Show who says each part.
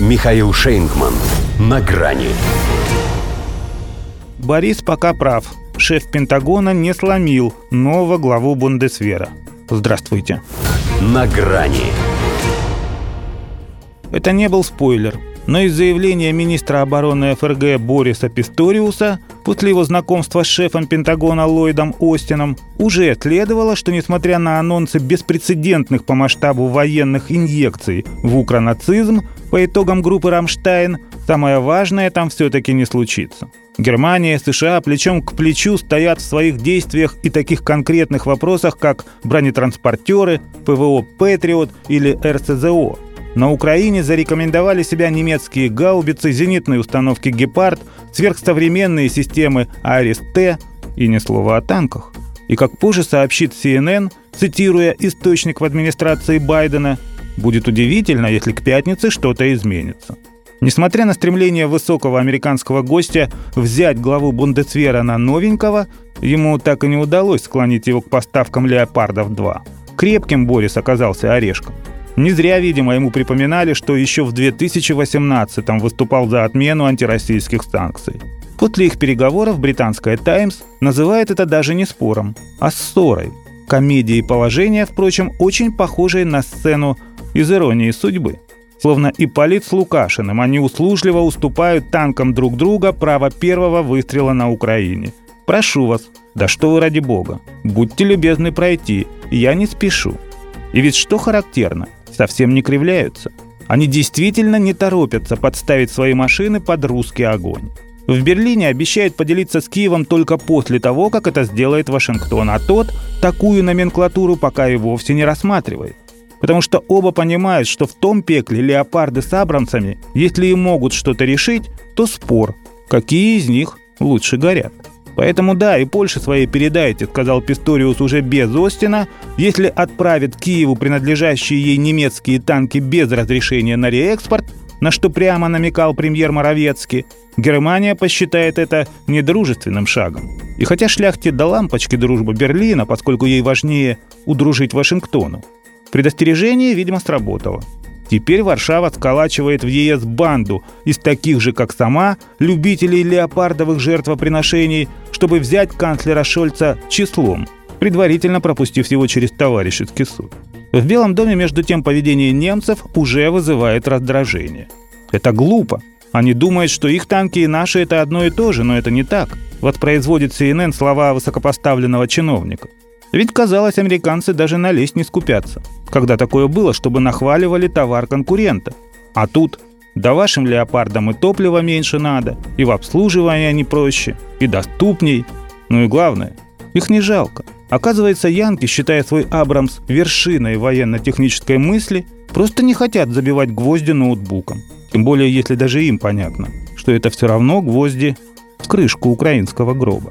Speaker 1: Михаил Шейнгман. На грани.
Speaker 2: Борис пока прав. Шеф Пентагона не сломил нового главу Бундесвера. Здравствуйте.
Speaker 1: На грани.
Speaker 2: Это не был спойлер, но из заявления министра обороны ФРГ Бориса Писториуса после его знакомства с шефом Пентагона Ллойдом Остином уже следовало, что несмотря на анонсы беспрецедентных по масштабу военных инъекций в укронацизм по итогам группы «Рамштайн», самое важное там все-таки не случится. Германия и США плечом к плечу стоят в своих действиях и таких конкретных вопросах, как бронетранспортеры, ПВО «Патриот» или РСЗО – на Украине зарекомендовали себя немецкие гаубицы, зенитные установки «Гепард», сверхсовременные системы «IRIS-T» и ни слова о танках. И как позже сообщит CNN, цитируя источник в администрации Байдена, будет удивительно, если к пятнице что-то изменится. Несмотря на стремление высокого американского гостя взять главу Бундесвера на новенького, ему так и не удалось склонить его к поставкам «Леопардов-2». Крепким Борис оказался орешком. Не зря, видимо, ему припоминали, что еще в 2018-м выступал за отмену антироссийских санкций. После их переговоров британская «Таймс» называет это даже не спором, а ссорой. Комедией положения, впрочем, очень похожей на сцену из «Иронии судьбы». Словно Ипполит с Лукашиным, они услужливо уступают танкам друг друга право первого выстрела на Украине. Прошу вас, да что вы ради бога, будьте любезны пройти, я не спешу. И ведь что характерно, совсем не кривляются. Они действительно не торопятся подставить свои машины под русский огонь. В Берлине обещают поделиться с Киевом только после того, как это сделает Вашингтон, а тот такую номенклатуру пока и вовсе не рассматривает. Потому что оба понимают, что в том пекле леопарды с абрамцами, если и могут что-то решить, то спор, какие из них лучше горят. Поэтому да, и Польше своей передайте, сказал Писториус уже без Остина, если отправит Киеву принадлежащие ей немецкие танки без разрешения на реэкспорт, на что прямо намекал премьер Моровецкий, Германия посчитает это недружественным шагом. И хотя шляхте до лампочки дружба Берлина, поскольку ей важнее удружить Вашингтону, предостережение, видимо, сработало. Теперь Варшава сколачивает в ЕС банду из таких же, как сама, любителей леопардовых жертвоприношений, чтобы взять канцлера Шольца числом, предварительно пропустив его через товарищеский суд. В Белом доме, между тем, поведение немцев уже вызывает раздражение. Это глупо. Они думают, что их танки и наши – это одно и то же, но это не так. Воспроизводит CNN слова высокопоставленного чиновника. Ведь, казалось, американцы даже налезть не скупятся. Когда такое было, чтобы нахваливали товар конкурента. А тут да вашим леопардам и топлива меньше надо, и в обслуживании они проще, и доступней. Ну и главное, их не жалко. Оказывается, янки, считая свой Абрамс вершиной военно-технической мысли, просто не хотят забивать гвозди ноутбуком. Тем более, если даже им понятно, что это все равно гвозди в крышку украинского гроба.